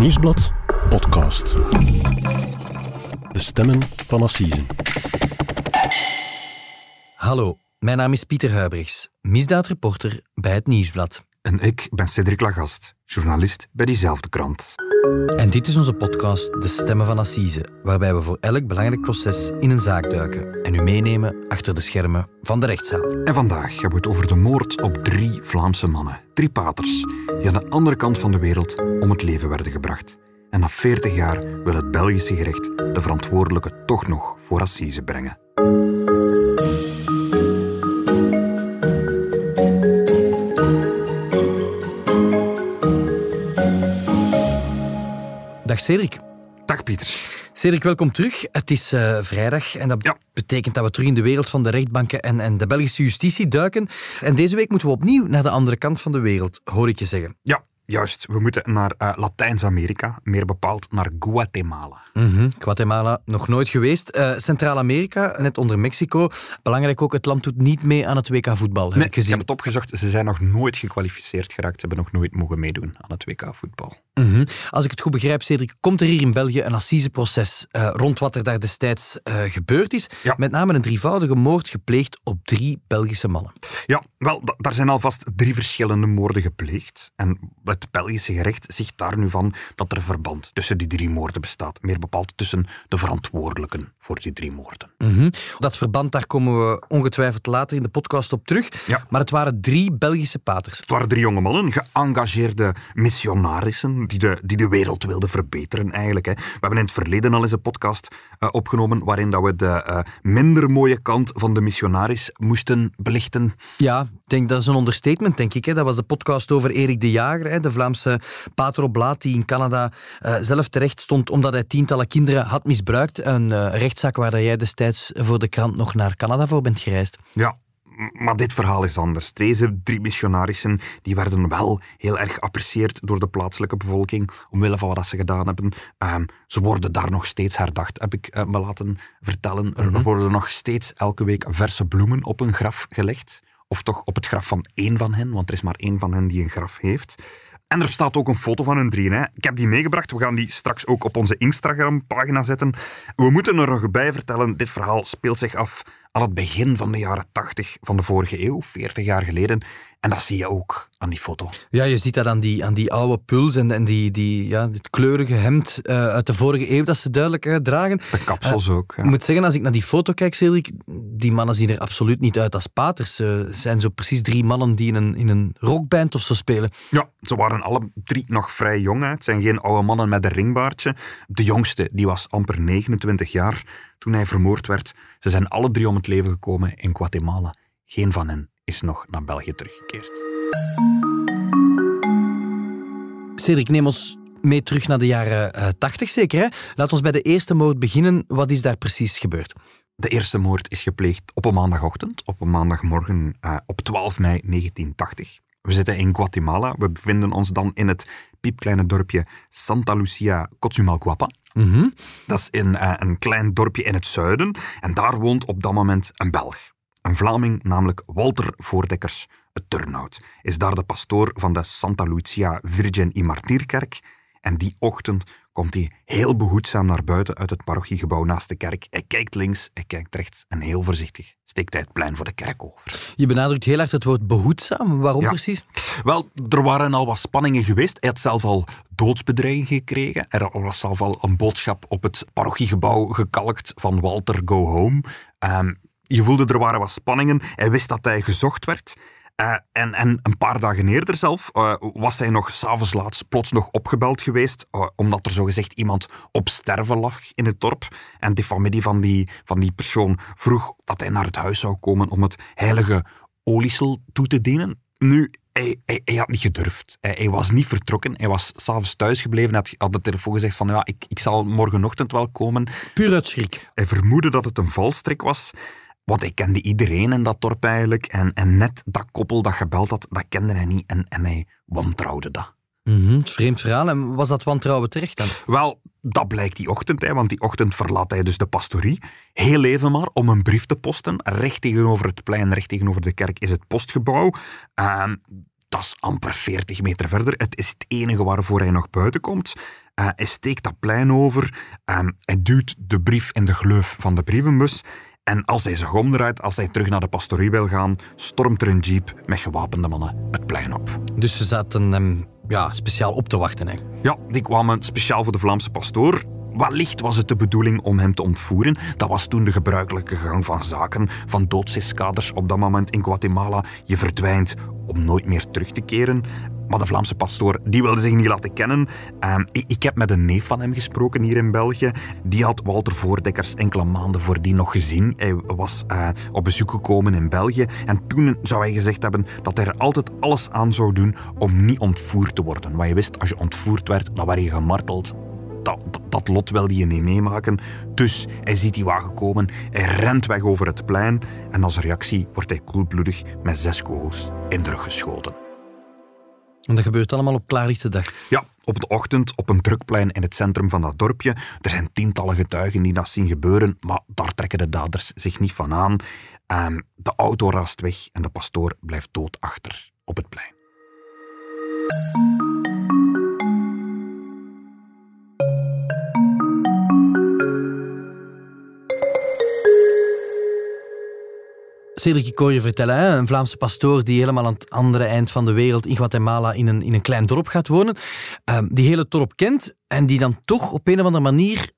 Nieuwsblad podcast. De stemmen van Assise. Hallo, mijn naam is Pieter Huibrechts, misdaadreporter bij het Nieuwsblad. En ik ben Cedric Lagast, journalist bij diezelfde krant. En dit is onze podcast De Stemmen van Assise, waarbij we voor elk belangrijk proces in een zaak duiken en u meenemen achter de schermen van de rechtszaal. En vandaag hebben we het over de moord op drie Vlaamse mannen, drie paters, die aan de andere kant van de wereld om het leven werden gebracht. En na 40 jaar wil het Belgische gerecht de verantwoordelijke toch nog voor Assise brengen. Dag Cedric. Dag Pieter. Cedric, welkom terug. Het is eh, vrijdag en dat Ja. betekent dat we terug in de wereld van de rechtbanken en, en de Belgische justitie duiken. En deze week moeten we opnieuw naar de andere kant van de wereld, hoor ik je zeggen. Ja, juist. We moeten naar eh, Latijns-Amerika, meer bepaald naar Guatemala. Mhm. Guatemala, nog nooit geweest. Eh, Centraal-Amerika, net onder Mexico. Belangrijk ook, het land doet niet mee aan het WK voetbal, heb Nee, ik ik gezien. heb het opgezocht. Ze zijn nog nooit gekwalificeerd geraakt. Ze hebben nog nooit mogen meedoen aan het WK voetbal. Mhm. Als ik het goed begrijp, Cedric, komt er hier in België een assiseproces eh, rond wat er daar destijds gebeurd is. Ja. Met name een drievoudige moord gepleegd op drie Belgische mannen. Ja, wel, da- daar zijn alvast drie verschillende moorden gepleegd. En het Belgische gerecht zegt daar nu van dat er een verband tussen die drie moorden bestaat. Meer bepaald tussen de verantwoordelijken voor die drie moorden. Mhm. Dat verband, daar komen we ongetwijfeld later in de podcast op terug. Ja. Maar het waren drie Belgische paters. Het waren drie jonge mannen, geëngageerde missionarissen, die de, die de wereld wilden verbeteren eigenlijk. Hè. We hebben in het verleden al eens een podcast eh, opgenomen waarin dat we de eh, minder mooie kant van de missionaris moesten belichten. Ja, ik denk dat is een understatement, denk ik. Hè. Dat was de podcast over Erik de Jager, hè, de Vlaamse pater oblaat die in Canada eh, zelf terecht stond omdat hij tientallen kinderen had misbruikt. Een eh, rechtszaak waar jij destijds voor de krant nog naar Canada voor bent gereisd. Ja, maar dit verhaal is anders. Deze drie missionarissen die werden wel heel erg geapprecieerd door de plaatselijke bevolking omwille van wat ze gedaan hebben. Ehm, ze worden daar nog steeds herdacht, heb ik eh, me laten vertellen. Er worden nog steeds elke week verse bloemen op een graf gelegd. Of toch op het graf van één van hen, want er is maar één van hen die een graf heeft. En er staat ook een foto van hun drieën. Hè. Ik heb die meegebracht. We gaan die straks ook op onze Instagram-pagina zetten. We moeten er nog bij vertellen, dit verhaal speelt zich af aan het begin van de jaren 80 van de vorige eeuw, 40 jaar geleden. En dat zie je ook aan die foto. Ja, je ziet dat aan die, aan die oude puls en, en die, die, ja, dit kleurige hemd eh, uit de vorige eeuw dat ze duidelijk eh, dragen. De kapsels ook. Ja. Ik moet zeggen, als ik naar die foto kijk, Cedric, die mannen zien er absoluut niet uit als paters. Ze zijn zo precies drie mannen die in een, in een rockband of zo spelen. Ja, ze waren alle drie nog vrij jong. Hè. Het zijn geen oude mannen met een ringbaardje. De jongste die was amper 29 jaar toen hij vermoord werd. Ze zijn alle drie om het leven gekomen in Guatemala. Geen van hen is nog naar België teruggekeerd. Cedric, neem ons mee terug naar de jaren eh, 80 zeker. Hè? Laat ons bij de eerste moord beginnen. Wat is daar precies gebeurd? De eerste moord is gepleegd op een maandagochtend, op een maandagmorgen eh, op 12 mei 1980. We zitten in Guatemala. We bevinden ons dan in het piepkleine dorpje Santa Lucia Cochumalguapa. Mhm. Dat is in eh, een klein dorpje in het zuiden. En daar woont op dat moment een Belg. Een Vlaming, namelijk Walter Voordekkers. Turnhout is daar de pastoor van de Santa Lucia Virgin y Martierkerk. En die ochtend komt hij heel behoedzaam naar buiten uit het parochiegebouw naast de kerk. Hij kijkt links, hij kijkt rechts en heel voorzichtig steekt hij het plein voor de kerk over. Je benadrukt heel erg het woord behoedzaam. Waarom Ja. precies? Wel, er waren al wat spanningen geweest. Hij had zelf al doodsbedreiging gekregen. Er was zelf al een boodschap op het parochiegebouw gekalkt van Walter, go home. Ehm, je voelde er waren wat spanningen. Hij wist dat hij gezocht werd. Eh, en, en een paar dagen eerder zelf eh, was hij nog s'avonds laat plots nog opgebeld geweest, eh, omdat er zogezegd iemand op sterven lag in het dorp. En de familie van die, van die persoon vroeg dat hij naar het huis zou komen om het heilige oliesel toe te dienen. Nu, hij, hij, hij had niet gedurfd. Hij, hij was niet vertrokken. Hij was s'avonds thuisgebleven. Hij had, had de telefoon gezegd van ja, ik, ik zal morgenochtend wel komen. Puur uit schrik. Hij vermoedde dat het een valstrik was. Want hij kende iedereen in dat dorp eigenlijk. En, en net dat koppel dat gebeld had, dat kende hij niet. En, en hij wantrouwde dat. Is een vreemd verhaal. En was dat wantrouwen terecht dan? Wel, dat blijkt die ochtend, hè, want die ochtend verlaat hij dus de pastorie. Heel even maar om een brief te posten. Recht tegenover het plein, recht tegenover de kerk, is het postgebouw. Ehm, dat is amper 40 meter verder. Het is het enige waarvoor hij nog buiten komt. Uh, hij steekt dat plein over. Um, hij duwt de brief in de gleuf van de brievenbus. En als hij zich omdraait, als hij terug naar de pastorie wil gaan, stormt er een jeep met gewapende mannen het plein op. Dus ze zaten hem ja, speciaal op te wachten. Hè? Ja, die kwamen speciaal voor de Vlaamse pastoor. Wellicht was het de bedoeling om hem te ontvoeren. Dat was toen de gebruikelijke gang van zaken van doodseeskaders op dat moment in Guatemala. Je verdwijnt om nooit meer terug te keren. Maar de Vlaamse pastoor die wilde zich niet laten kennen. Ehm, ik, heb met een neef van hem gesproken hier in België. Die had Walter Voordekkers enkele maanden voordien nog gezien. Hij was uh, op bezoek gekomen in België. En toen zou hij gezegd hebben dat hij er altijd alles aan zou doen om niet ontvoerd te worden. Maar je wist, als je ontvoerd werd, dan werd je gemarteld dat, dat, lot wilde je niet meemaken. Dus hij ziet die wagen komen, hij rent weg over het plein en als reactie wordt hij koelbloedig met zes kogels in de rug geschoten. En dat gebeurt allemaal op klaarlichte dag? Ja, op de ochtend op een drukplein in het centrum van dat dorpje. Er zijn tientallen getuigen die dat zien gebeuren, maar daar trekken de daders zich niet van aan. Um, de auto rast weg en de pastoor blijft dood achter op het plein. Cedric, je vertellen, hè? een Vlaamse pastoor die helemaal aan het andere eind van de wereld in Guatemala in een, in een klein dorp gaat wonen, um, die hele dorp kent en die dan toch op een of andere manier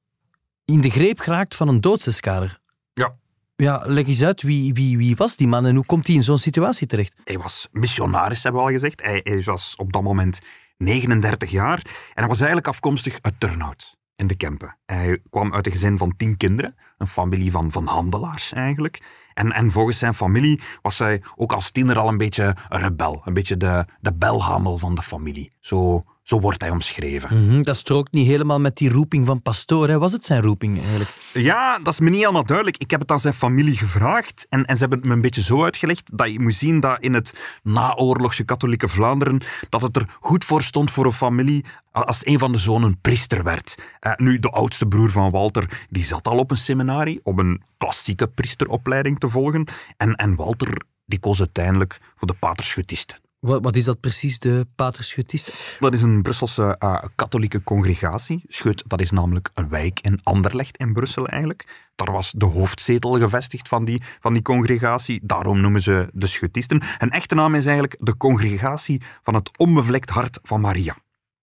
in de greep geraakt van een doodseskader. Ja. Ja, leg eens uit, wie, wie, wie was die man en hoe komt hij in zo'n situatie terecht? Hij was missionaris, hebben we al gezegd. Hij, hij was op dat moment 39 jaar en hij was eigenlijk afkomstig uit Turnhout in de Kempen. Hij kwam uit een gezin van tien kinderen, een familie van, van handelaars eigenlijk. En, en volgens zijn familie was hij ook als tiener al een beetje een rebel, een beetje de, de belhamel van de familie. Zo zo wordt hij omschreven. Mm -hmm, dat strookt niet helemaal met die roeping van pastoor. Hè? Was het zijn roeping eigenlijk? Ja, dat is me niet helemaal duidelijk. Ik heb het aan zijn familie gevraagd en, en ze hebben het me een beetje zo uitgelegd dat je moet zien dat in het naoorlogse katholieke Vlaanderen dat het er goed voor stond voor een familie als een van de zonen priester werd. Uh, nu, de oudste broer van Walter, die zat al op een seminarie om een klassieke priesteropleiding te volgen. En, en Walter die koos uiteindelijk voor de paterschutisten. Wat, wat, is dat precies, de paterschutisten? Dat is een Brusselse uh, katholieke congregatie. Schut, dat is namelijk een wijk in Anderlecht in Brussel eigenlijk. Daar was de hoofdzetel gevestigd van die, van die congregatie. Daarom noemen ze de schutisten. Een echte naam is eigenlijk de congregatie van het onbevlekt hart van Maria.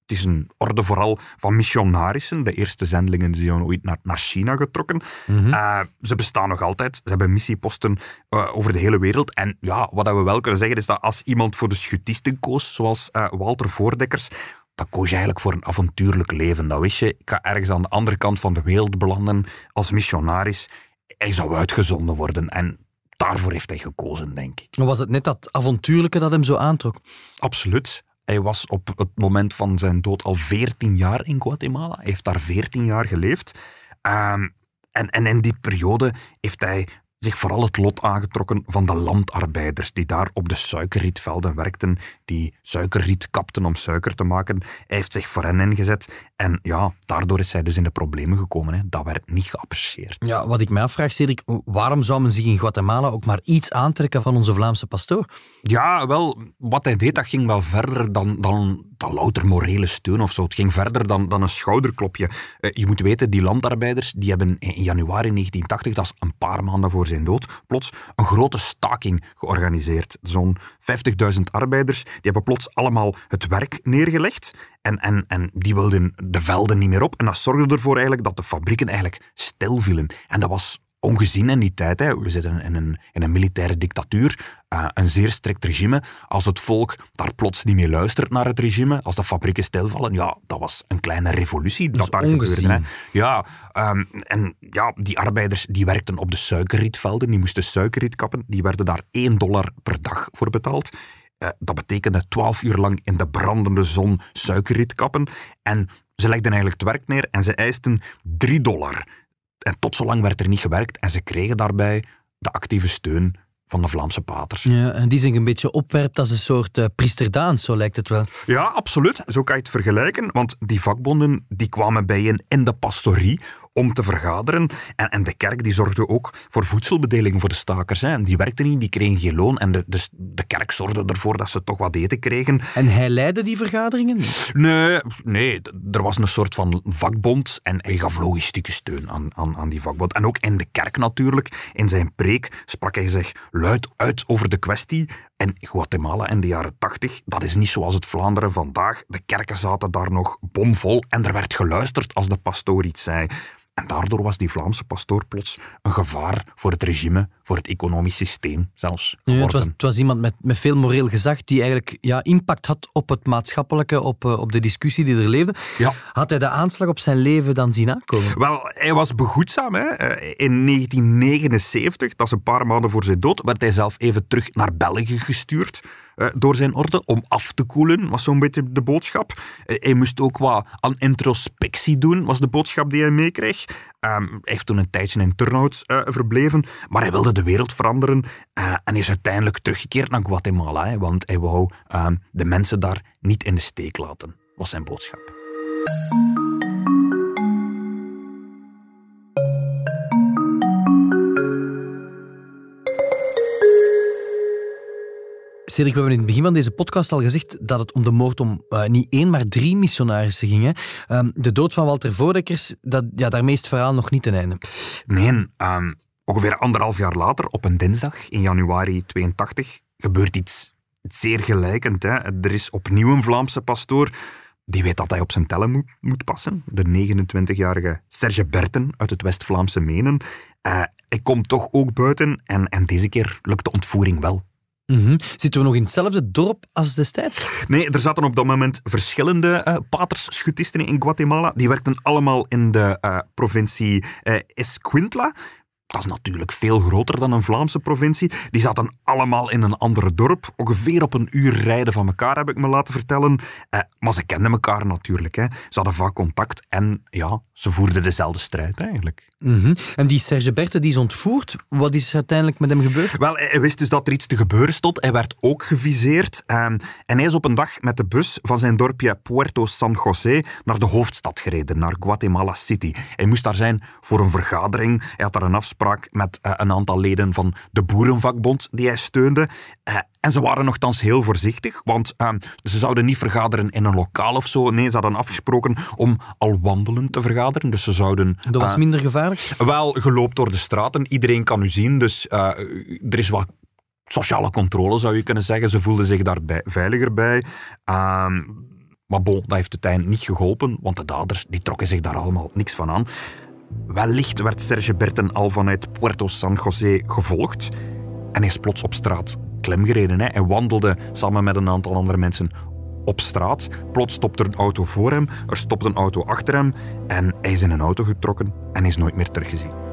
Het is een orde vooral van missionarissen. De eerste zendelingen zijn ooit naar, naar China getrokken. Mm -hmm. ze bestaan nog altijd. Ze hebben missieposten uh, over de hele wereld. En ja, wat we wel kunnen zeggen is dat als iemand voor de schutisten koos, zoals uh, Walter Voordekkers, dan koos je eigenlijk voor een avontuurlijk leven. Dat wist je. Ik ga ergens aan de andere kant van de wereld belanden als missionaris. Hij zou uitgezonden worden. En daarvoor heeft hij gekozen, denk ik. Was het net dat avontuurlijke dat hem zo aantrok? Absoluut. Hij was op het moment van zijn dood al 14 jaar in Guatemala. Hij heeft daar 14 jaar geleefd. Um, en, en in die periode heeft hij zich vooral het lot aangetrokken van de landarbeiders die daar op de suikerrietvelden werkten, die suikerriet kapten om suiker te maken. Hij heeft zich voor hen ingezet en ja, daardoor is hij dus in de problemen gekomen. Hè. Dat werd niet geapprecieerd. Ja, wat ik mij afvraag, Cedric, waarom zou men zich in Guatemala ook maar iets aantrekken van onze Vlaamse pastoor? Ja, wel, wat hij deed, dat ging wel verder dan, dan, dan louter morele steun of zo. Het ging verder dan, dan een schouderklopje. Uh, je moet weten, die landarbeiders die hebben in januari 1980, dat is een paar maanden voor zijn dood, plots een grote staking georganiseerd. Zo'n 50.000 arbeiders, die hebben plots allemaal het werk neergelegd en, en, en die wilden de velden niet meer op. En dat zorgde ervoor eigenlijk dat de fabrieken eigenlijk stil vielen. En dat was ongezien in die tijd. Hè. We zitten in een, in een militaire dictatuur, uh, een zeer strikt regime. Als het volk daar plots niet meer luistert naar het regime, als de fabrieken stilvallen, ja, dat was een kleine revolutie dat, dat daar ongezien. gebeurde. Hè. Ja, um, en ja, die arbeiders die werkten op de suikerrietvelden, die moesten suikerriet kappen, die werden daar 1 dollar per dag voor betaald. Uh, dat betekende 12 uur lang in de brandende zon suikerriet kappen. En ze legden eigenlijk het werk neer en ze eisten 3 dollar en tot zolang werd er niet gewerkt en ze kregen daarbij de actieve steun van de Vlaamse pater. Ja, en die zich een beetje opwerpt als een soort uh, priesterdaans, zo lijkt het wel. Ja, absoluut. Zo kan je het vergelijken, want die vakbonden die kwamen bijeen in de pastorie om te vergaderen. En, en de kerk die zorgde ook voor voedselbedeling voor de stakers. Hè. En die werkten niet, die kregen geen loon. En de, de, de kerk zorgde ervoor dat ze toch wat eten kregen. En hij leidde die vergaderingen? Nee, nee, er was een soort van vakbond en hij gaf logistieke steun aan, aan, aan die vakbond. En ook in de kerk natuurlijk. In zijn preek sprak hij zich luid uit over de kwestie. En Guatemala in de jaren tachtig, dat is niet zoals het Vlaanderen vandaag. De kerken zaten daar nog bomvol en er werd geluisterd als de pastoor iets zei. En daardoor was die Vlaamse pastoor plots een gevaar voor het regime, voor het economisch systeem zelfs. Ja, het, was, het was iemand met, met veel moreel gezag die eigenlijk ja, impact had op het maatschappelijke, op, uh, op de discussie die er leefde. Ja. Had hij de aanslag op zijn leven dan zien aankomen? Wel, hij was begoedzaam. Hè. Eh, In 1979, dat is een paar maanden voor zijn dood, werd hij zelf even terug naar België gestuurd door zijn orde om af te koelen, was zo'n beetje de boodschap. Uh, hij moest ook wat aan introspectie doen, was de boodschap die hij meekreeg. Um, hij heeft toen een tijdje in Turnhout uh, verbleven, maar hij wilde de wereld veranderen en is uiteindelijk teruggekeerd naar Guatemala, want hij wou um, de mensen daar niet in de steek laten, was zijn boodschap. Cedric, we hebben in het begin van deze podcast al gezegd dat het om de moord om uh, niet één, maar drie missionarissen ging. Hè? Um, de dood van Walter Voordekkers, dat, ja, daarmee is het verhaal nog niet ten einde. Nee, um, ongeveer anderhalf jaar later, op een dinsdag in januari 82, gebeurt iets zeer gelijkend. Hè? Er is opnieuw een Vlaamse pastoor die weet dat hij op zijn tellen moet, passen. De 29-jarige Serge Berten uit het West-Vlaamse Menen. Uh, hij komt toch ook buiten en, en deze keer lukt de ontvoering wel. -hmm. Zitten we nog in hetzelfde dorp als destijds? Nee, er zaten op dat moment verschillende uh, paters-schutisten in Guatemala. Die werkten allemaal in de uh, provincie uh, Escuintla. Dat is natuurlijk veel groter dan een Vlaamse provincie. Die zaten allemaal in een ander dorp. Ongeveer op een uur rijden van elkaar, heb ik me laten vertellen. Eh, maar ze kenden elkaar natuurlijk. Hè. Ze hadden vaak contact en ja, ze voerden dezelfde strijd eigenlijk. Mm. En die Serge Berthe die is ontvoerd, wat is uiteindelijk met hem gebeurd? Wel, hij wist dus dat er iets te gebeuren stond. Hij werd ook geviseerd. Um, en hij is op een dag met de bus van zijn dorpje Puerto San José naar de hoofdstad gereden, naar Guatemala City. Hij moest daar zijn voor een vergadering. Hij had daar een afspraak met uh, een aantal leden van de Boerenvakbond die hij steunde. En ze waren nogthans heel voorzichtig, want uh, ze zouden niet vergaderen in een lokaal of zo. Nee, ze hadden afgesproken om al wandelend te vergaderen. Dus ze zouden... Dat was minder gevaarlijk? Wel, geloopt door de straten. Iedereen kan u zien, dus er is wat sociale controle, zou je kunnen zeggen. Ze voelden zich daar bij, veiliger bij. Ehm, maar bon, dat heeft uiteindelijk niet geholpen, want de daders die trokken zich daar allemaal niks van aan. Wellicht werd Serge Berten al vanuit Puerto San José gevolgd en is plots op straat Hij wandelde samen met een aantal andere mensen op straat. Plots stopt er een auto voor hem, er stopt een auto achter hem en hij is in een auto getrokken en is nooit meer teruggezien.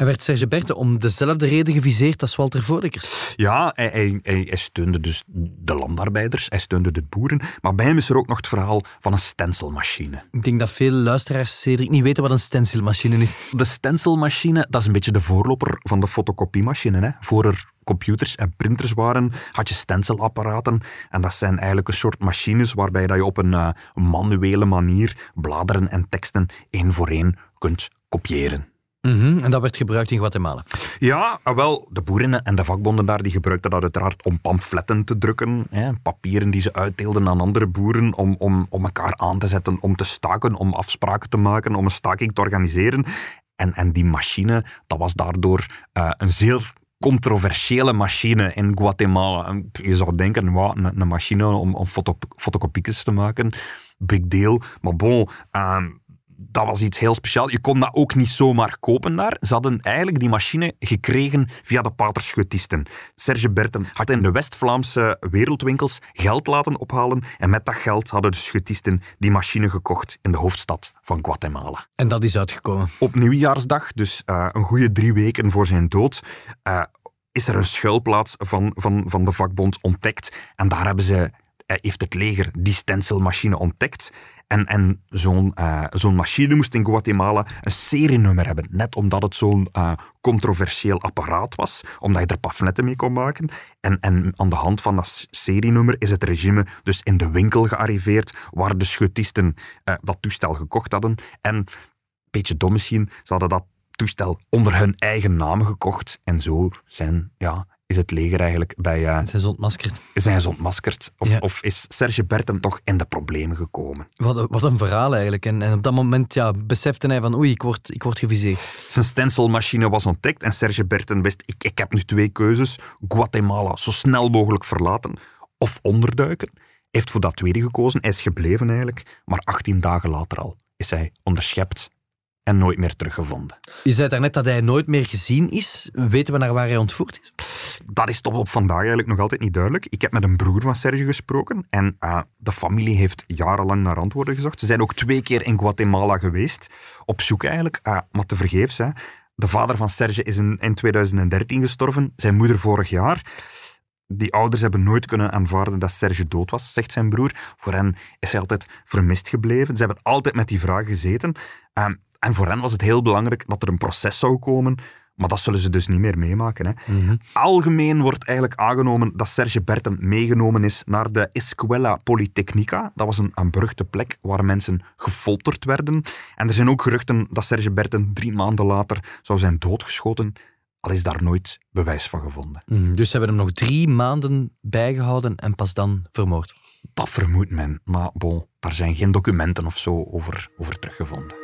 En werd Serge Berthe om dezelfde reden geviseerd als Walter Voordekkers? Ja, hij, hij, hij, steunde dus de landarbeiders, hij steunde de boeren. Maar bij hem is er ook nog het verhaal van een stencilmachine. Ik denk dat veel luisteraars Cedric niet weten wat een stencilmachine is. De stencilmachine, dat is een beetje de voorloper van de fotocopiemachine. Hè? Voor er computers en printers waren, had je stencilapparaten. En dat zijn eigenlijk een soort machines waarbij je op een uh, manuele manier bladeren en teksten één voor één kunt kopiëren. Mm. En dat werd gebruikt in Guatemala? Ja, wel, de boeren en de vakbonden daar die gebruikten dat uiteraard om pamfletten te drukken. Hè, papieren die ze uitdeelden aan andere boeren om, om, om elkaar aan te zetten, om te staken, om afspraken te maken, om een staking te organiseren. En, en die machine, dat was daardoor uh, een zeer controversiële machine in Guatemala. Je zou denken, wow, een, machine om, om te maken, big deal. Maar bon, uh, dat was iets heel speciaals. Je kon dat ook niet zomaar kopen daar. Ze hadden eigenlijk die machine gekregen via de paterschutisten. Serge Berten had in de West-Vlaamse wereldwinkels geld laten ophalen en met dat geld hadden de schutisten die machine gekocht in de hoofdstad van Guatemala. En dat is uitgekomen? Op nieuwjaarsdag, dus uh, een goede drie weken voor zijn dood, uh, is er een schuilplaats van, van, van de vakbond ontdekt. En daar hebben ze heeft het leger die stencilmachine ontdekt. En, en zo'n uh, zo'n machine moest in Guatemala een serienummer hebben. Net omdat het zo'n uh, controversieel apparaat was, omdat je er pamfletten mee kon maken. En, en aan de hand van dat serienummer is het regime dus in de winkel gearriveerd waar de schutisten uh, dat toestel gekocht hadden. En beetje dom misschien, ze hadden dat toestel onder hun eigen naam gekocht. En zo zijn, ja, is het leger eigenlijk bij... Uh, zijn ze ontmaskerd. Zijn ze ontmaskerd? Of, of, is Serge Berten toch in de problemen gekomen? Wat, een, wat een verhaal eigenlijk. En, en, op dat moment ja, besefte hij van oei, ik word, ik word geviseerd. Zijn stencilmachine was ontdekt en Serge Berten wist, ik, ik heb nu twee keuzes. Guatemala zo snel mogelijk verlaten of onderduiken. Heeft voor dat tweede gekozen. Hij is gebleven eigenlijk. Maar 18 dagen later al is hij onderschept en nooit meer teruggevonden. Je zei daarnet dat hij nooit meer gezien is. Weten we naar waar hij ontvoerd is? Dat is tot op vandaag eigenlijk nog altijd niet duidelijk. Ik heb met een broer van Serge gesproken en uh, de familie heeft jarenlang naar antwoorden gezocht. Ze zijn ook twee keer in Guatemala geweest, op zoek eigenlijk, uh, maar tevergeefs. Hè. De vader van Serge is in, in 2013 gestorven, zijn moeder vorig jaar die ouders hebben nooit kunnen aanvaarden dat Serge dood was, zegt zijn broer. Voor hen is hij altijd vermist gebleven. Ze hebben altijd met die vraag gezeten. Um, en voor hen was het heel belangrijk dat er een proces zou komen, maar dat zullen ze dus niet meer meemaken. Hè. Mhm. Algemeen wordt eigenlijk aangenomen dat Serge Berten meegenomen is naar de Escuela Politecnica. Dat was een, een beruchte plek waar mensen gefolterd werden. En er zijn ook geruchten dat Serge Berten drie maanden later zou zijn doodgeschoten. Al is daar nooit bewijs van gevonden. Mhm. Dus ze hebben hem nog drie maanden bijgehouden en pas dan vermoord. Dat vermoedt men, maar bon, daar zijn geen documenten of zo over, over teruggevonden.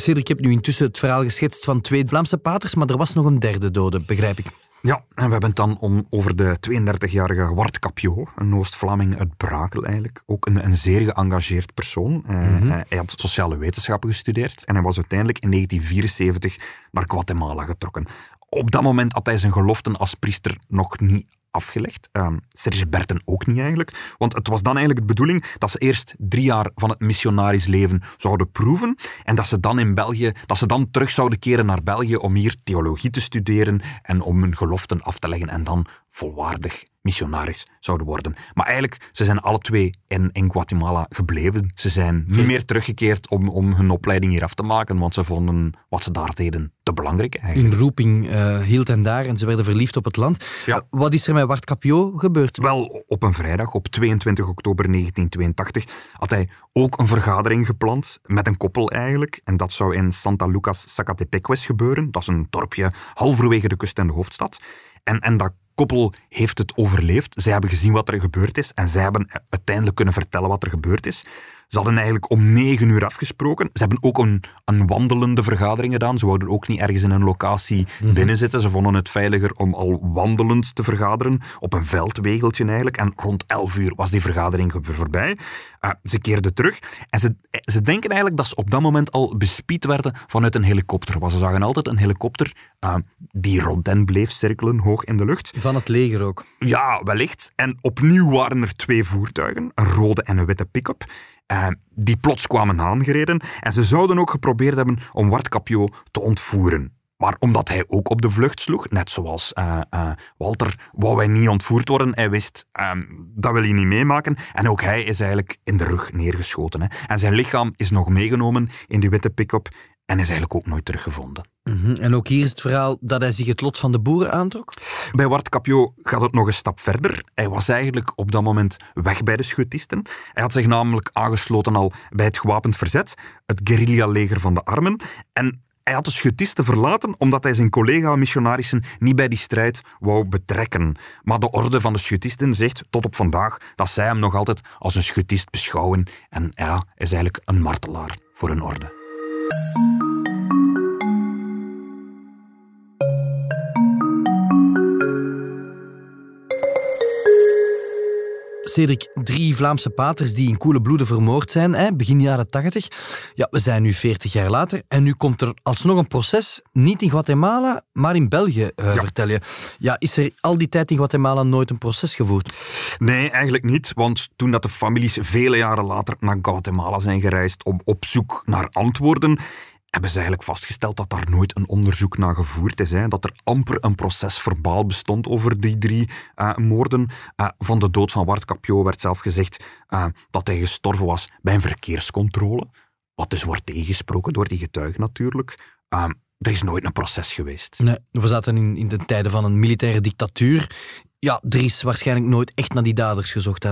Cedric, ik heb nu intussen het verhaal geschetst van twee Vlaamse paters, maar er was nog een derde dode, begrijp ik. Ja, en we hebben het dan om, over de 32-jarige Wart Capio, een Oost-Vlaming uit Brakel eigenlijk. Ook een, een zeer geëngageerd persoon. Eh, mhm. hij had sociale wetenschappen gestudeerd en hij was uiteindelijk in 1974 naar Guatemala getrokken. Op dat moment had hij zijn geloften als priester nog niet afgelegd. Uh, Serge Berten ook niet eigenlijk. Want het was dan eigenlijk de bedoeling dat ze eerst drie jaar van het missionarisch leven zouden proeven en dat ze dan in België, dat ze dan terug zouden keren naar België om hier theologie te studeren en om hun geloften af te leggen en dan volwaardig missionaris zouden worden. Maar eigenlijk, ze zijn alle twee in, in Guatemala gebleven. Ze zijn niet meer teruggekeerd om, om hun opleiding hier af te maken, want ze vonden wat ze daar deden te belangrijk eigenlijk. Hun roeping uh, hield hen daar en ze werden verliefd op het land. Ja. Uh, wat is er met Wart Capio gebeurd? Wel, op een vrijdag, op 22 oktober 1982, had hij ook een vergadering gepland, met een koppel eigenlijk. En dat zou in Santa Lucas Zacatepeques gebeuren. Dat is een dorpje halverwege de kust en de hoofdstad. En, en dat koppel heeft het overleefd. Zij hebben gezien wat er gebeurd is en zij hebben uiteindelijk kunnen vertellen wat er gebeurd is. Ze hadden eigenlijk om negen uur afgesproken. Ze hebben ook een, een wandelende vergadering gedaan. Ze wouden ook niet ergens in een locatie mm binnenzitten. Ze vonden het veiliger om al wandelend te vergaderen, op een veldwegeltje eigenlijk. En rond elf uur was die vergadering voorbij. Uh, ze keerden terug en ze, ze denken eigenlijk dat ze op dat moment al bespied werden vanuit een helikopter. Want ze zagen altijd een helikopter uh, die rond hen bleef cirkelen, hoog in de lucht. Van het leger ook? Ja, wellicht. En opnieuw waren er twee voertuigen, een rode en een witte pick-up. Uh, die plots kwamen aangereden en ze zouden ook geprobeerd hebben om Wart Capio te ontvoeren. Maar omdat hij ook op de vlucht sloeg, net zoals uh, uh, Walter, wou hij niet ontvoerd worden. Hij wist, um, dat wil hij niet meemaken. En ook hij is eigenlijk in de rug neergeschoten. Hè. En zijn lichaam is nog meegenomen in die witte pick-up en is eigenlijk ook nooit teruggevonden. Mm En ook hier is het verhaal dat hij zich het lot van de boeren aantrok? Bij Wart Capio gaat het nog een stap verder. Hij was eigenlijk op dat moment weg bij de schutisten. Hij had zich namelijk aangesloten al bij het gewapend verzet, het guerrilla-leger van de armen. En hij had de schutisten verlaten omdat hij zijn collega-missionarissen niet bij die strijd wou betrekken. Maar de orde van de schutisten zegt tot op vandaag dat zij hem nog altijd als een schutist beschouwen. En ja, is eigenlijk een martelaar voor hun orde. Cedric, drie Vlaamse paters die in koele bloeden vermoord zijn, hè, begin jaren 80. Ja, we zijn nu 40 jaar later en nu komt er alsnog een proces, niet in Guatemala, maar in België, uh, vertel je. Ja, is er al die tijd in Guatemala nooit een proces gevoerd? Nee, eigenlijk niet, want toen dat de families vele jaren later naar Guatemala zijn gereisd om op zoek naar antwoorden, hebben ze eigenlijk vastgesteld dat daar nooit een onderzoek naar gevoerd is. Hè. Dat er amper een proces verbaal bestond over die drie uh, moorden. Uh, van de dood van Wart Capio werd zelf gezegd uh, dat hij gestorven was bij een verkeerscontrole. Wat dus wordt tegengesproken door die getuigen natuurlijk. er is nooit een proces geweest. Nee, we zaten in, in de tijden van een militaire dictatuur. Ja, er is waarschijnlijk noold echt naar die daders gezocht. Hè.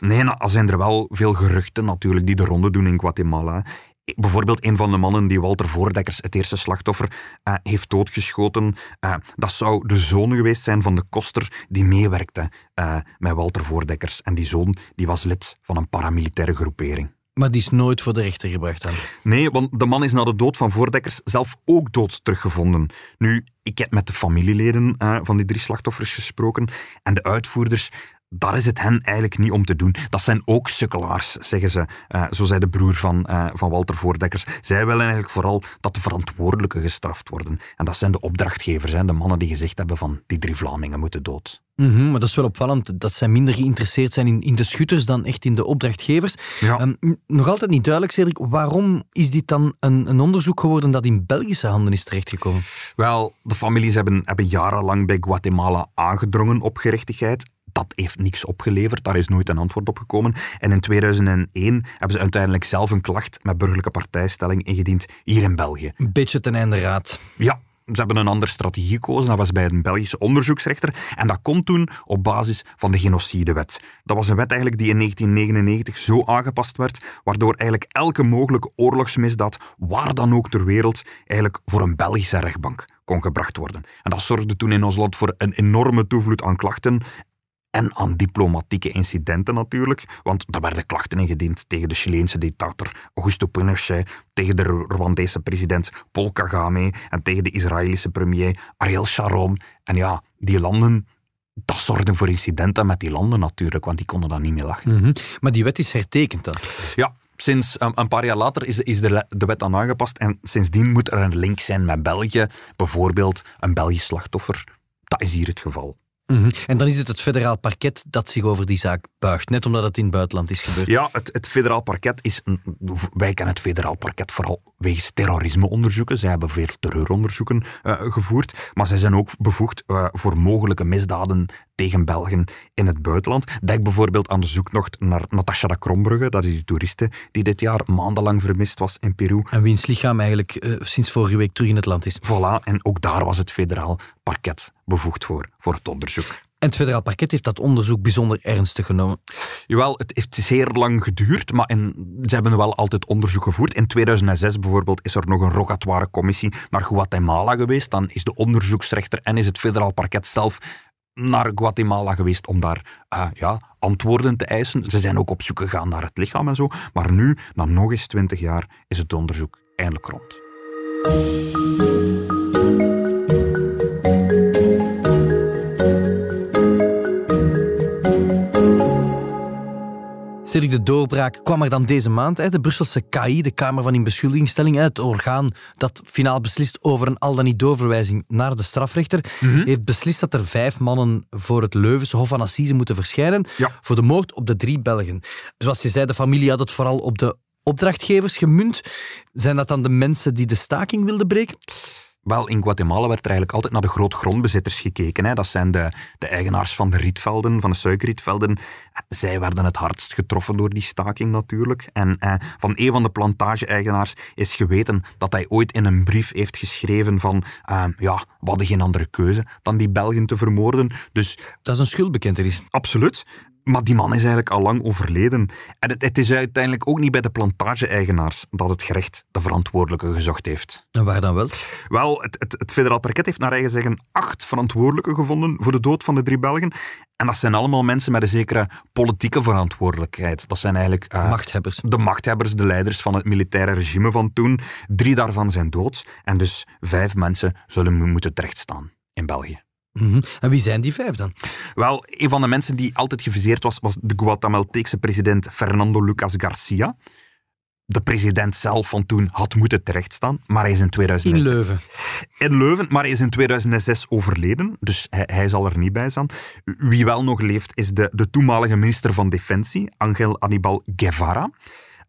Nee, nou, er zijn er wel veel geruchten natuurlijk die de ronde doen in Guatemala. Bijvoorbeeld een van de mannen die Walter Voordekkers, het eerste slachtoffer, uh, heeft doodgeschoten. Uh, dat zou de zoon geweest zijn van de koster die meewerkte uh, met Walter Voordekkers. En die zoon die was lid van een paramilitaire groepering. Maar die is nooit voor de rechter gebracht dan? Nee, want de man is na de dood van Voordekkers zelf ook dood teruggevonden. Nu, ik heb met de familieleden van die drie slachtoffers gesproken en de uitvoerders, daar is het hen eigenlijk niet om te doen. Dat zijn ook sukkelaars, zeggen ze. Uh, zo zei de broer van, uh, van Walter Voordekkers. Zij willen eigenlijk vooral dat de verantwoordelijken gestraft worden. En dat zijn de opdrachtgevers, hè, de mannen die gezegd hebben van die drie Vlamingen moeten dood. Mm -hmm, maar dat is wel opvallend dat zij minder geïnteresseerd zijn in, in de schutters dan echt in de opdrachtgevers. Ja. Um, nog altijd niet duidelijk, Cedric, waarom is dit dan een, een, onderzoek geworden dat in Belgische handen is terechtgekomen? Wel, de families hebben, hebben jarenlang bij Guatemala aangedrongen op gerechtigheid dat heeft niks opgeleverd, daar is nooit een antwoord op gekomen. En in 2001 hebben ze uiteindelijk zelf een klacht met burgerlijke partijstelling ingediend hier in België. Een beetje ten einde raad. Ja, ze hebben een andere strategie gekozen. Dat was bij een Belgische onderzoeksrechter. En dat kon toen op basis van de genocidewet. Dat was een wet eigenlijk die in 1999 zo aangepast werd, waardoor eigenlijk elke mogelijke oorlogsmisdaad, waar dan ook ter wereld, eigenlijk voor een Belgische rechtbank kon gebracht worden. En dat zorgde toen in ons land voor een enorme toevloed aan klachten en aan diplomatieke incidenten natuurlijk, want er werden klachten ingediend tegen de Chileense dictator Augusto Pinochet, tegen de Rwandese president Paul Kagame en tegen de Israëlische premier Ariel Sharon. En ja, die landen, dat zorgde voor incidenten met die landen natuurlijk, want die konden dan niet meer lachen. Mm -hmm. Maar die wet is hertekend dan? Ja, sinds um, een paar jaar later is, is de, de, wet dan aangepast en sindsdien moet er een link zijn met België, bijvoorbeeld een Belgisch slachtoffer. Dat is hier het geval. -hmm. En dan is het het federaal parket dat zich over die zaak buigt, net omdat het in het buitenland is gebeurd. Ja, het, het federaal parket is... Wij kennen het federaal parket vooral wegens terrorismeonderzoeken. Zij hebben veel terreuronderzoeken uh, gevoerd, maar zij zijn ook bevoegd uh, voor mogelijke misdaden tegen Belgen in het buitenland. Denk bijvoorbeeld aan de zoektocht naar Natasha de Krombrugge, dat is die toeriste die dit jaar maandenlang vermist was in Peru. En wiens lichaam eigenlijk uh, sinds vorige week terug in het land is. Voilà, en ook daar was het federaal parket bevoegd voor, voor het onderzoek. En het federaal parket heeft dat onderzoek bijzonder ernstig genomen. Jawel, het heeft zeer lang geduurd, maar in, ze hebben wel altijd onderzoek gevoerd. In 2006 bijvoorbeeld is er nog een rogatoire commissie naar Guatemala geweest. Dan is de onderzoeksrechter en is het federaal parket zelf naar Guatemala geweest om daar uh, ja, antwoorden te eisen. Ze zijn ook op zoek gegaan naar het lichaam en zo. Maar nu, na nog eens twintig jaar, is het onderzoek eindelijk rond. Cedric, de doorbraak kwam er dan deze maand. Hè? De Brusselse KI, de Kamer van Inbeschuldigingsstelling, het orgaan dat finaal beslist over een al dan niet doorverwijzing naar de strafrechter, mm -hmm. heeft beslist dat er vijf mannen voor het Leuvense Hof van Assise moeten verschijnen ja. voor de moord op de drie Belgen. Zoals je zei, de familie had het vooral op de opdrachtgevers gemunt. Zijn dat dan de mensen die de staking wilden breken? Wel, in Guatemala werd er eigenlijk altijd naar de grootgrondbezitters gekeken. Hè. Dat zijn de, de eigenaars van de rietvelden, van de suikerrietvelden. Zij werden het hardst getroffen door die staking natuurlijk. En eh, van een van de plantage-eigenaars is geweten dat hij ooit in een brief heeft geschreven van eh, ja, we hadden geen andere keuze dan die Belgen te vermoorden. Dus, dat is een schuldbekentenis. Absoluut. Maar die man is eigenlijk al lang overleden. En het, het is uiteindelijk ook niet bij de plantage-eigenaars dat het gerecht de verantwoordelijke gezocht heeft. En waar dan wel? Wel, het, het, het federaal parket heeft naar eigen zeggen acht verantwoordelijken gevonden voor de dood van de drie Belgen. En dat zijn allemaal mensen met een zekere politieke verantwoordelijkheid. Dat zijn eigenlijk... Uh, machthebbers. De machthebbers, de leiders van het militaire regime van toen. Drie daarvan zijn dood. En dus vijf mensen zullen moeten terechtstaan in België. Mm -hmm. En wie zijn die vijf dan? Wel, een van de mensen die altijd geviseerd was, was de Guatemalteekse president Fernando Lucas Garcia. De president zelf van toen had moeten terechtstaan, maar hij is in 2006... In Leuven. In Leuven, maar hij is in 2006 overleden, dus hij, hij zal er niet bij zijn. Wie wel nog leeft, is de, de toenmalige minister van Defensie, Angel Anibal Guevara.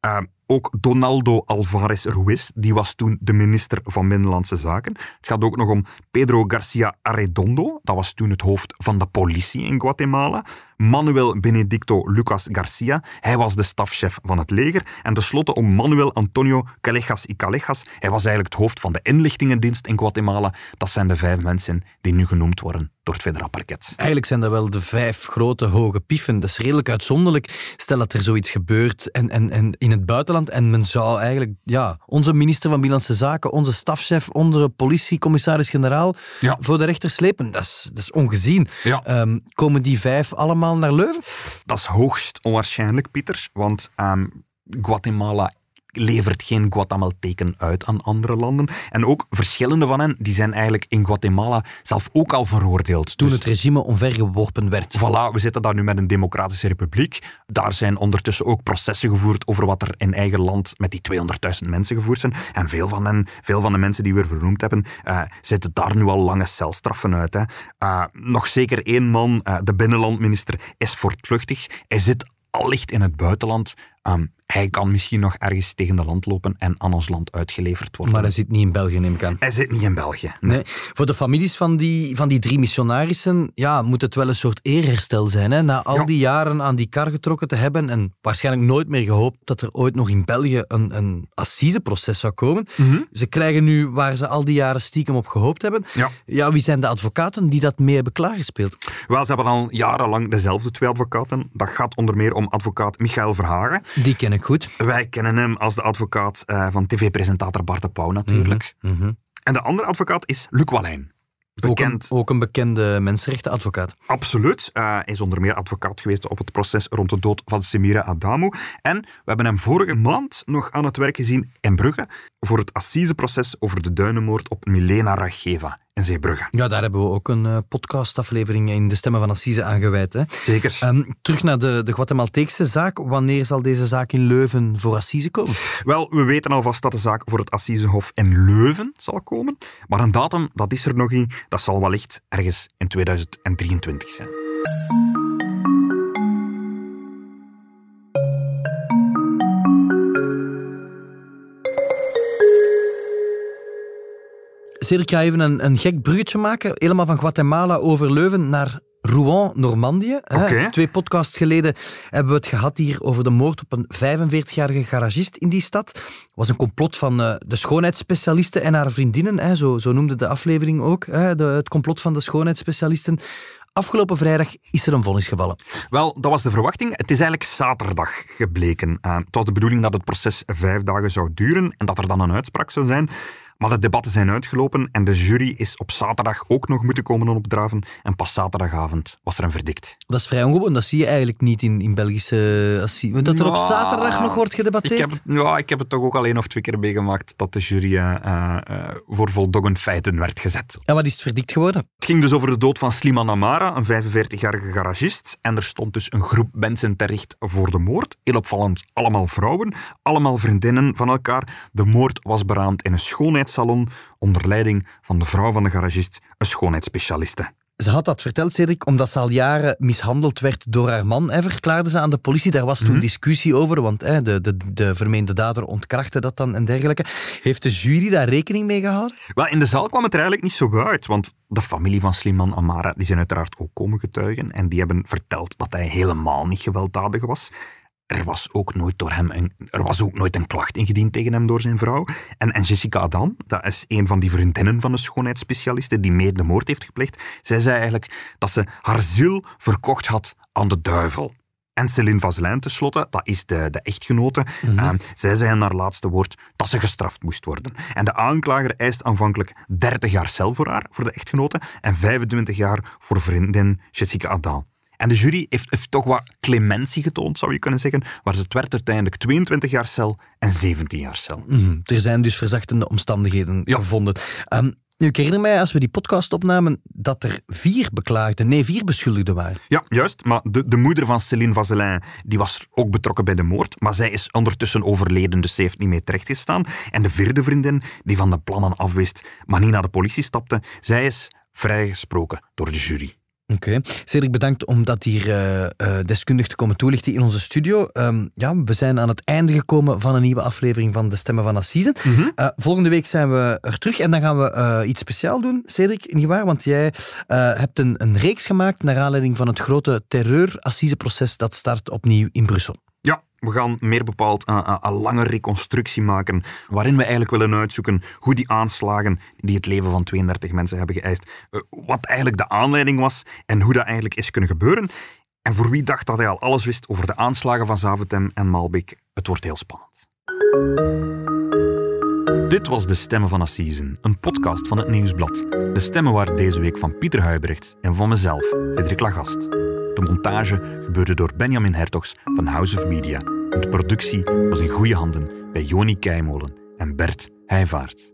Uh, ook Donaldo Alvarez Ruiz, die was toen de minister van Binnenlandse Zaken. Het gaat ook nog om Pedro Garcia Arredondo, dat was toen het hoofd van de politie in Guatemala. Manuel Benedicto Lucas Garcia. Hij was de stafchef van het leger. En tenslotte om Manuel Antonio Callejas y Callejas. Hij was eigenlijk het hoofd van de inlichtingendienst in Guatemala. Dat zijn de vijf mensen die nu genoemd worden door het federaal parket. Eigenlijk zijn dat wel de vijf grote hoge pieven. Dat is redelijk uitzonderlijk. Stel dat er zoiets gebeurt en, en, en in het buitenland en men zou eigenlijk ja, onze minister van Binnenlandse Zaken, onze stafchef, onze politiecommissaris-generaal Ja. voor de rechter slepen. Dat is, dat is ongezien. Ja. Ehm, komen die vijf allemaal naar Leuven? Dat is hoogst onwaarschijnlijk, Pieter, want ehm, Guatemala levert geen Guatemalteken uit aan andere landen. En ook verschillende van hen die zijn eigenlijk in Guatemala zelf ook al veroordeeld. Toen Dus- het regime omvergeworpen werd. Voilà, we zitten daar nu met een democratische republiek. Daar zijn ondertussen ook processen gevoerd over wat er in eigen land met die 200.000 mensen gevoerd zijn. En veel van, hen, veel van de mensen die we er vernoemd hebben, eh, zitten daar nu al lange celstraffen uit. Hè. Eh, nog zeker één man, eh, de binnenlandminister, is voortvluchtig. Hij zit allicht in het buitenland. Ehm, hij kan misschien nog ergens tegen de land lopen en aan ons land uitgeleverd worden. Maar hij zit niet in België, neem ik aan. Hij zit niet in België. Nee. Voor de families van die, van die drie missionarissen ja, moet het wel een soort eerherstel zijn. Hè? Na al Ja. die jaren aan die kar getrokken te hebben en waarschijnlijk nooit meer gehoopt dat er ooit nog in België een, een assiseproces zou komen. Ze krijgen nu waar ze al die jaren stiekem op gehoopt hebben. Ja. Ja, wie zijn de advocaten die dat mee hebben klaargespeeld? Wel, ze hebben al jarenlang dezelfde twee advocaten. Dat gaat onder meer om advocaat Michael Verhagen. Die ken ik goed. Wij kennen hem als de advocaat eh, van tv-presentator Bart de Pauw natuurlijk. En de andere advocaat is Luc Wallijn. Ook een, Bekend, ook een bekende mensenrechtenadvocaat. absoluut. Eh, Hij is onder meer advocaat geweest op het proces rond de dood van Semira Adamou. En we hebben hem vorige maand nog aan het werk gezien in Brugge voor het assiseproces over de duinenmoord op Milena Racheva Zeebrugge. Ja, daar hebben we ook een eh, podcastaflevering in de Stemmen van Assise aan gewijd. Hè? Zeker. Ehm, terug naar de, de Guatemalteekse zaak. Wanneer zal deze zaak in Leuven voor Assise komen? Wel, we weten alvast dat de zaak voor het Assisehof in Leuven zal komen. Maar een datum, dat is er nog niet. Dat zal wellicht ergens in 2023 zijn. Cedric, ik ga even een, een gek bruggetje maken. Helemaal van Guatemala over Leuven naar Rouen, Normandië. Twee podcasts geleden hebben we het gehad hier over de moord op een 45-jarige garagist in die stad. Het was een complot van eh, de schoonheidsspecialisten en haar vriendinnen. Hè. Zo, zo noemde de aflevering ook. Hè. De, het complot van de schoonheidsspecialisten. Afgelopen vrijdag is er een vonnis gevallen. Wel, dat was de verwachting. Het is eigenlijk zaterdag gebleken. Eh, het was de bedoeling dat het proces vijf dagen zou duren en dat er dan een uitspraak zou zijn. Maar de debatten zijn uitgelopen en de jury is op zaterdag ook nog moeten komen opdraven. En pas zaterdagavond was er een verdict. Dat is vrij ongewoon. Dat zie je eigenlijk niet in, in Belgische assie. Dat er op zaterdag nog wordt Ik gedebatteerd. heb, het- ja, ik heb het toch ook al één of twee keer meegemaakt dat de jury eh, eh, voor voldongen feiten werd gezet. En wat is het verdikt geworden? Het ging dus over de dood van Sliman Amara, een 45-jarige garagist. En er stond dus een groep mensen terecht voor de moord. Heel opvallend, allemaal vrouwen, allemaal vriendinnen van elkaar. De moord was beraamd in een schoonheidssalon onder leiding van de vrouw van de garagist, een schoonheidsspecialiste. Ze had dat verteld, Cedric, omdat ze al jaren mishandeld werd door haar man, hè, verklaarde ze aan de politie. Daar was toen discussie over, want hè, de, de, de vermeende dader ontkrachtte dat dan en dergelijke. Heeft de jury daar rekening mee gehouden? Wel, in de zaal kwam het er eigenlijk niet zo uit, want de familie van Sliman Amara die zijn uiteraard ook komen getuigen en die hebben verteld dat hij helemaal niet gewelddadig was. Er was ook nooit, door hem een, er was ook nooit een klacht ingediend tegen hem door zijn vrouw. En, en Jessica Adam, dat is een van die vriendinnen van de schoonheidsspecialiste die mee de moord heeft gepleegd, zij zei eigenlijk dat ze haar ziel verkocht had aan de duivel. En Céline Vazelin tenslotte, dat is de, de echtgenote, eh, zij zei in haar laatste woord dat ze gestraft moest worden. En de aanklager eist aanvankelijk 30 jaar cel voor haar, voor de echtgenote, en 25 jaar voor vriendin Jessica Adam. En de jury heeft, heeft toch wat clementie getoond, zou je kunnen zeggen, maar het werd uiteindelijk 22 jaar cel en 17 jaar cel. Mhm. Er zijn dus verzachtende omstandigheden Ja. gevonden. Ehm, nu, ik herinner mij, als we die podcast opnamen, dat er vier beklaagden, nee, vier beschuldigden waren. Ja, juist. Maar de, de moeder van Céline Vazelin die was ook betrokken bij de moord. Maar zij is ondertussen overleden, dus ze heeft niet mee terechtgestaan. En de vierde vriendin, die van de plannen afwist, maar niet naar de politie stapte, zij is vrijgesproken door de jury. Oké. Cedric, bedankt om dat hier uh, uh, deskundig te komen toelichten in onze studio. Um, ja, we zijn aan het einde gekomen van een nieuwe aflevering van De Stemmen van Assise. Mm -hmm. uh, volgende week zijn we er terug en dan gaan we iets speciaal doen, Cedric, nietwaar? Want jij hebt een, een reeks gemaakt naar aanleiding van het grote terreur-assiseproces dat start opnieuw in Brussel. We gaan meer bepaald een, een, lange reconstructie maken, waarin we eigenlijk willen uitzoeken hoe die aanslagen die het leven van 32 mensen hebben geëist, eh, wat eigenlijk de aanleiding was en hoe dat eigenlijk is kunnen gebeuren. En voor wie dacht dat hij al alles wist over de aanslagen van Zaventem en Malbik, het wordt heel spannend. Dit was De Stemmen van Assisen, een podcast van het Nieuwsblad. De stemmen waren deze week van Pieter Huibrecht en van mezelf, Cedric Lagast. De montage gebeurde door Benjamin Hertogs van House of Media. De productie was in goede handen bij Joni Keimolen en Bert Heijvaart.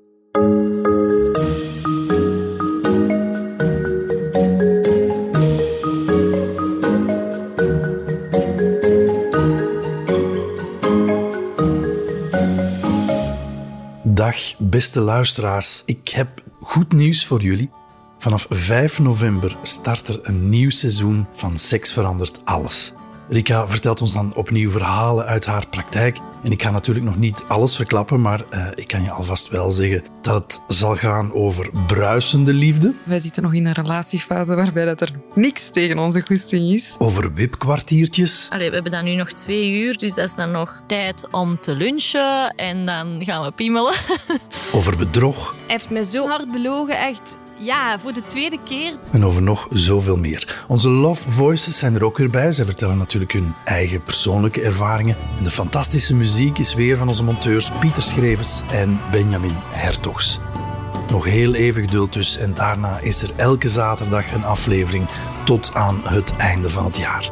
Dag, beste luisteraars. Ik heb goed nieuws voor jullie. Vanaf 5 november start er een nieuw seizoen van Seks verandert alles. Rika vertelt ons dan opnieuw verhalen uit haar praktijk. En ik ga natuurlijk nog niet alles verklappen, maar uh, ik kan je alvast wel zeggen dat het zal gaan over bruisende liefde. Wij zitten nog in een relatiefase waarbij dat er niks tegen onze goesting is. Over wipkwartiertjes. Allee, we hebben dan nu nog twee uur, dus dat is dan nog tijd om te lunchen en dan gaan we piemelen. over bedrog. Hij heeft me zo hard belogen, echt ja, voor de tweede keer. En over nog zoveel meer. Onze Love Voices zijn er ook weer bij. Zij vertellen natuurlijk hun eigen persoonlijke ervaringen. En de fantastische muziek is weer van onze monteurs Pieter Schrevens en Benjamin Hertogs. Nog heel even geduld dus en daarna is er elke zaterdag een aflevering tot aan het einde van het jaar.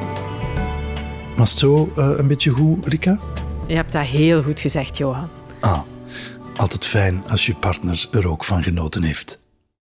Was het zo uh, een beetje goed, Rika? Je hebt dat heel goed gezegd, Johan. Ah, altijd fijn als je partner er ook van genoten heeft.